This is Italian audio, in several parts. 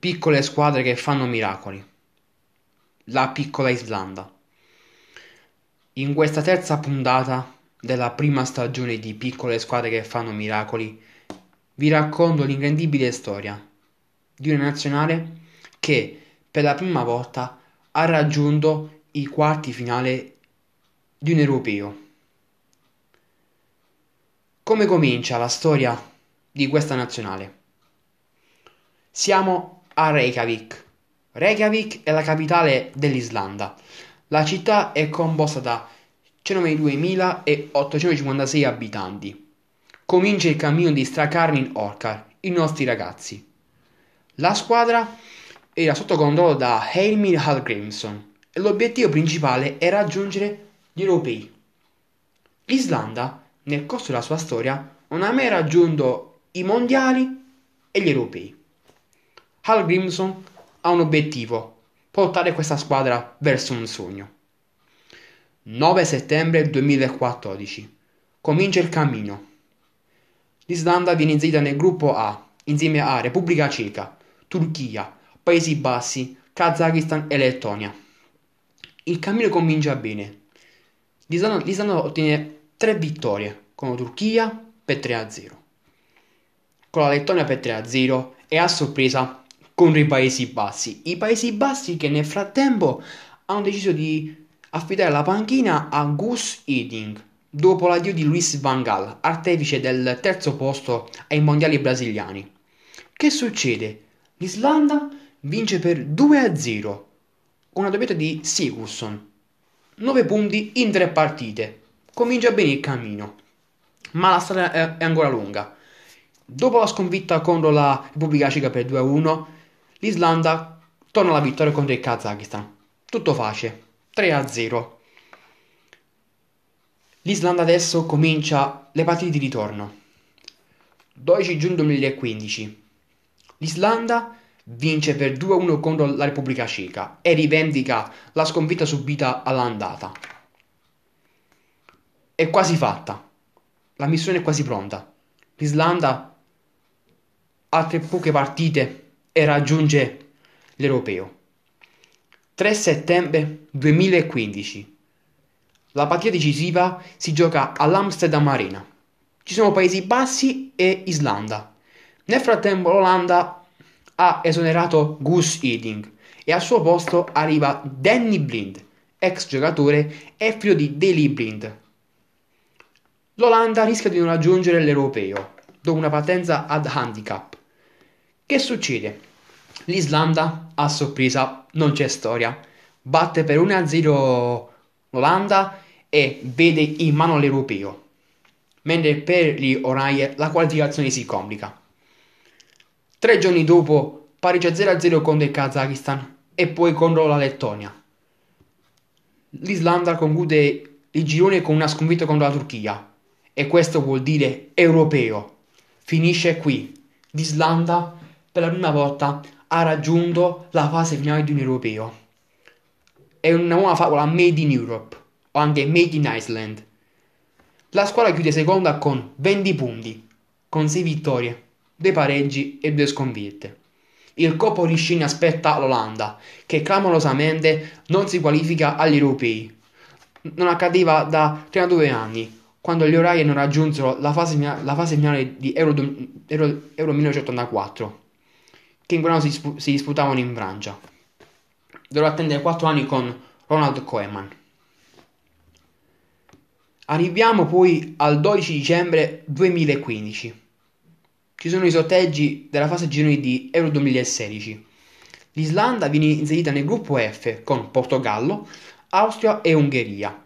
Piccole squadre che fanno miracoli. La piccola Islanda. In questa terza puntata della prima stagione di Piccole squadre che fanno miracoli, vi racconto l'incredibile storia di una nazionale che per la prima volta ha raggiunto i quarti finale di un europeo. Come comincia la storia di questa nazionale? Siamo a Reykjavik. Reykjavik è la capitale dell'Islanda. La città è composta da 192.856 abitanti. Comincia il cammino di Strakarnin Orkar, i nostri ragazzi. La squadra era sotto controllo da Heimir Hallgrimsson e l'obiettivo principale è raggiungere gli europei. L'Islanda, nel corso della sua storia, non ha mai raggiunto i mondiali e gli europei. Hal Grimson ha un obiettivo, portare questa squadra verso un sogno. 9 settembre 2014. Comincia il cammino. L'Islanda viene inserita nel gruppo A, insieme a Repubblica Ceca, Turchia, Paesi Bassi, Kazakistan e Lettonia. Il cammino comincia bene. L'Islanda, L'Islanda ottiene 3 vittorie, con la Turchia per 3-0, con la Lettonia per 3-0 e a sorpresa contro i Paesi Bassi. I Paesi Bassi che nel frattempo hanno deciso di affidare la panchina a Gus Eating dopo l'addio di Luis Van Gaal, artefice del terzo posto ai mondiali brasiliani. Che succede? L'Islanda vince per 2-0 con una doppietta di Sigurdsson. 9 punti in 3 partite. Comincia bene il cammino. Ma la strada è ancora lunga. Dopo la sconfitta contro la Repubblica Ceca per 2-1, L'Islanda torna alla vittoria contro il Kazakistan. Tutto facile. 3-0. L'Islanda adesso comincia le partite di ritorno. 12 giugno 2015. L'Islanda vince per 2-1 contro la Repubblica Ceca e rivendica la sconfitta subita all'andata. È quasi fatta. La missione è quasi pronta. L'Islanda ha altre poche partite e raggiunge l'Europeo. 3 settembre 2015. La partita decisiva si gioca all'Amsterdam Arena. Ci sono Paesi Bassi e Islanda. Nel frattempo l'Olanda ha esonerato Gus Eating e al suo posto arriva Danny Blind, ex giocatore e figlio di Daley Blind. L'Olanda rischia di non raggiungere l'Europeo dopo una partenza ad handicap. Che succede? L'Islanda, a sorpresa, non c'è storia. Batte per 1-0 l'Olanda e vede in mano l'Europeo. Mentre per gli Oraie la qualificazione si complica. Tre giorni dopo pareggia 0-0 contro il Kazakistan e poi contro la Lettonia. L'Islanda conclude il girone con una sconfitta contro la Turchia e questo vuol dire europeo. Finisce qui. L'Islanda per la prima volta ha raggiunto la fase finale di un europeo. È una nuova favola made in Europe o anche made in Iceland. La squadra chiude seconda con 20 punti, con 6 vittorie, 2 pareggi e 2 sconfitte. Il Coppo di Scina aspetta l'Olanda, che clamorosamente non si qualifica agli europei. Non accadeva da 32 anni, quando gli Orai non raggiunsero la fase, la fase finale di Euro, Euro, Euro 1984 che in quell'anno si, si disputavano in Francia. Dovrò attendere 4 anni con Ronald Koeman. Arriviamo poi al 12 dicembre 2015. Ci sono i sorteggi della fase gironi di Euro 2016. L'Islanda viene inserita nel gruppo F con Portogallo, Austria e Ungheria.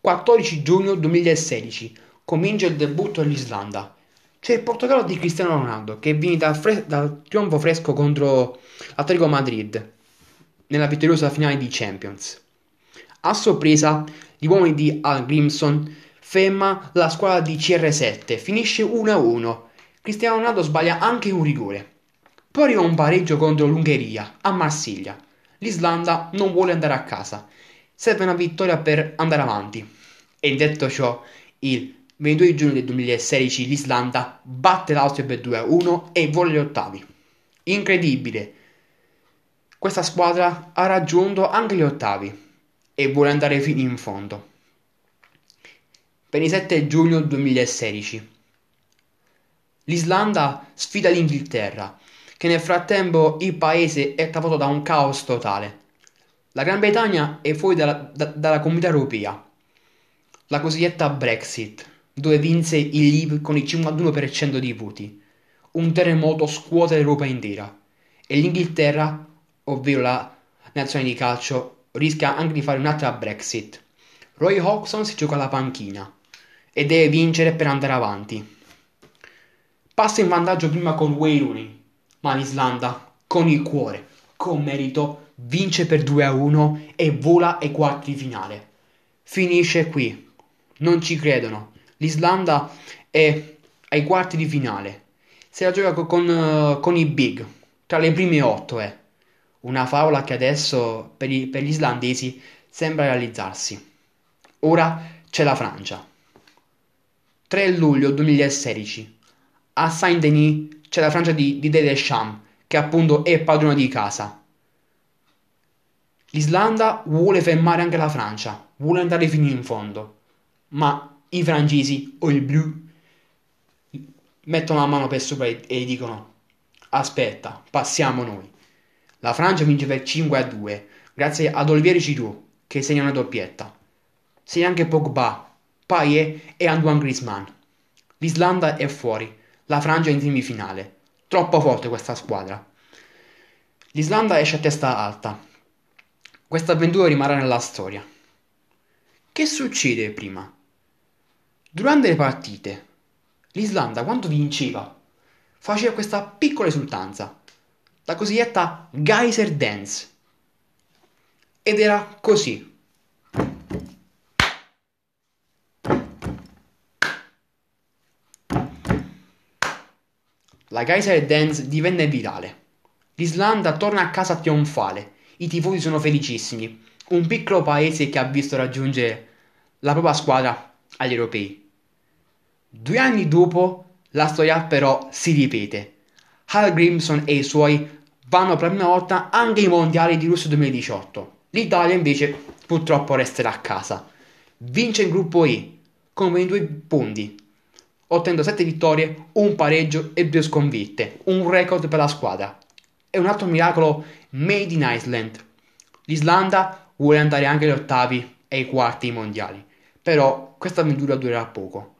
14 giugno 2016 comincia il debutto dell'Islanda c'è il Portogallo di Cristiano Ronaldo che viene dal, fre- dal trionfo fresco contro Atletico Madrid nella vittoriosa finale di Champions. A sorpresa, gli uomini di Al Grimson ferma la squadra di CR7, finisce 1-1. Cristiano Ronaldo sbaglia anche un rigore. Poi arriva un pareggio contro l'Ungheria a Marsiglia. L'Islanda non vuole andare a casa. Serve una vittoria per andare avanti. E detto ciò, il 22 giugno del 2016 l'Islanda batte l'Austria per 2-1 e vola agli ottavi. Incredibile. Questa squadra ha raggiunto anche gli ottavi e vuole andare fino in fondo. 27 giugno 2016. L'Islanda sfida l'Inghilterra, che nel frattempo il paese è travolto da un caos totale. La Gran Bretagna è fuori dalla, da, dalla comunità europea, la cosiddetta Brexit, dove vinse il Leave con il 51% di voti. Un terremoto scuote l'Europa intera e l'Inghilterra, ovvero la nazione di calcio, rischia anche di fare un'altra Brexit. Roy Hodgson si gioca alla panchina e deve vincere per andare avanti. Passa in vantaggio prima con Wayne Rooney, ma l'Islanda, con il cuore, con merito, vince per 2 a 1 e vola ai quarti di finale. Finisce qui. Non ci credono. L'Islanda è ai quarti di finale. Se la gioca con, con, con i big, tra le prime 8 è. Eh. Una favola che adesso per, i, per gli islandesi sembra realizzarsi. Ora c'è la Francia. 3 luglio 2016. A Saint-Denis c'è la Francia di, di Deschamps, che appunto è padrona di casa. L'Islanda vuole fermare anche la Francia, vuole andare fino in fondo, ma i francesi o il blu mettono la mano per sopra e, dicono aspetta, passiamo noi. La Francia vince per 5 a 2 grazie ad Olivier Giroud che segna una doppietta. Segna anche Pogba, Payet e Antoine Griezmann. L'Islanda è fuori, la Francia in semifinale. Troppo forte questa squadra. L'Islanda esce a testa alta. Questa avventura rimarrà nella storia. Che succede prima? Durante le partite, l'Islanda quando vinceva faceva questa piccola esultanza, la cosiddetta geyser dance. Ed era così. La Geyser Dance divenne virale. L'Islanda torna a casa trionfale. I tifosi sono felicissimi. Un piccolo paese che ha visto raggiungere la propria squadra agli europei. Due anni dopo, la storia però si ripete. Hal Grimson e i suoi vanno per la prima volta anche ai mondiali di Russia 2018. L'Italia invece purtroppo resterà a casa. Vince il gruppo E con 22 punti, ottenendo 7 vittorie, un pareggio e 2 sconfitte, un record per la squadra. È un altro miracolo made in Iceland. L'Islanda vuole andare anche agli ottavi e ai quarti mondiali, però questa avventura durerà poco.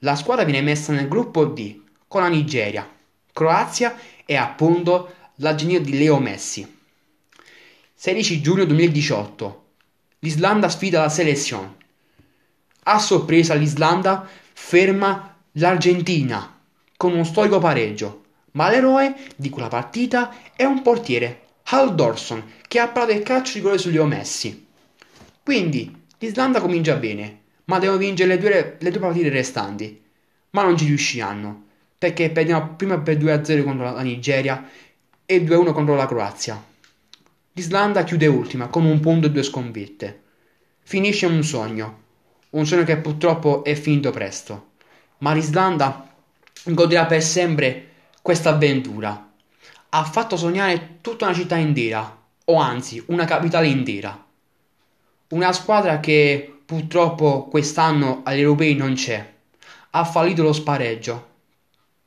La squadra viene messa nel gruppo D con la Nigeria, Croazia e appunto la genia di Leo Messi. 16 giugno 2018 l'Islanda sfida la selezione. A sorpresa l'Islanda ferma l'Argentina con uno storico pareggio, ma l'eroe di quella partita è un portiere, Hal Dorson, che ha parato il calcio di rigore su Leo Messi. Quindi l'Islanda comincia bene, ma devono vincere le due, le due partite restanti. Ma non ci riusciranno, perché perdiamo prima per 2-0 contro la Nigeria e 2-1 contro la Croazia. L'Islanda chiude ultima con un punto e due sconfitte. Finisce un sogno, un sogno che purtroppo è finito presto ma l'Islanda godrà per sempre questa avventura. Ha fatto sognare tutta una città intera, o anzi una capitale intera. Una squadra che purtroppo quest'anno agli europei non c'è. Ha fallito lo spareggio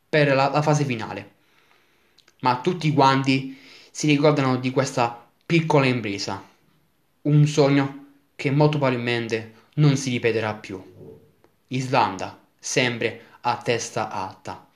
per la, la fase finale. Ma tutti quanti si ricordano di questa piccola impresa. Un sogno che molto probabilmente non si ripeterà più. Islanda sempre a testa alta.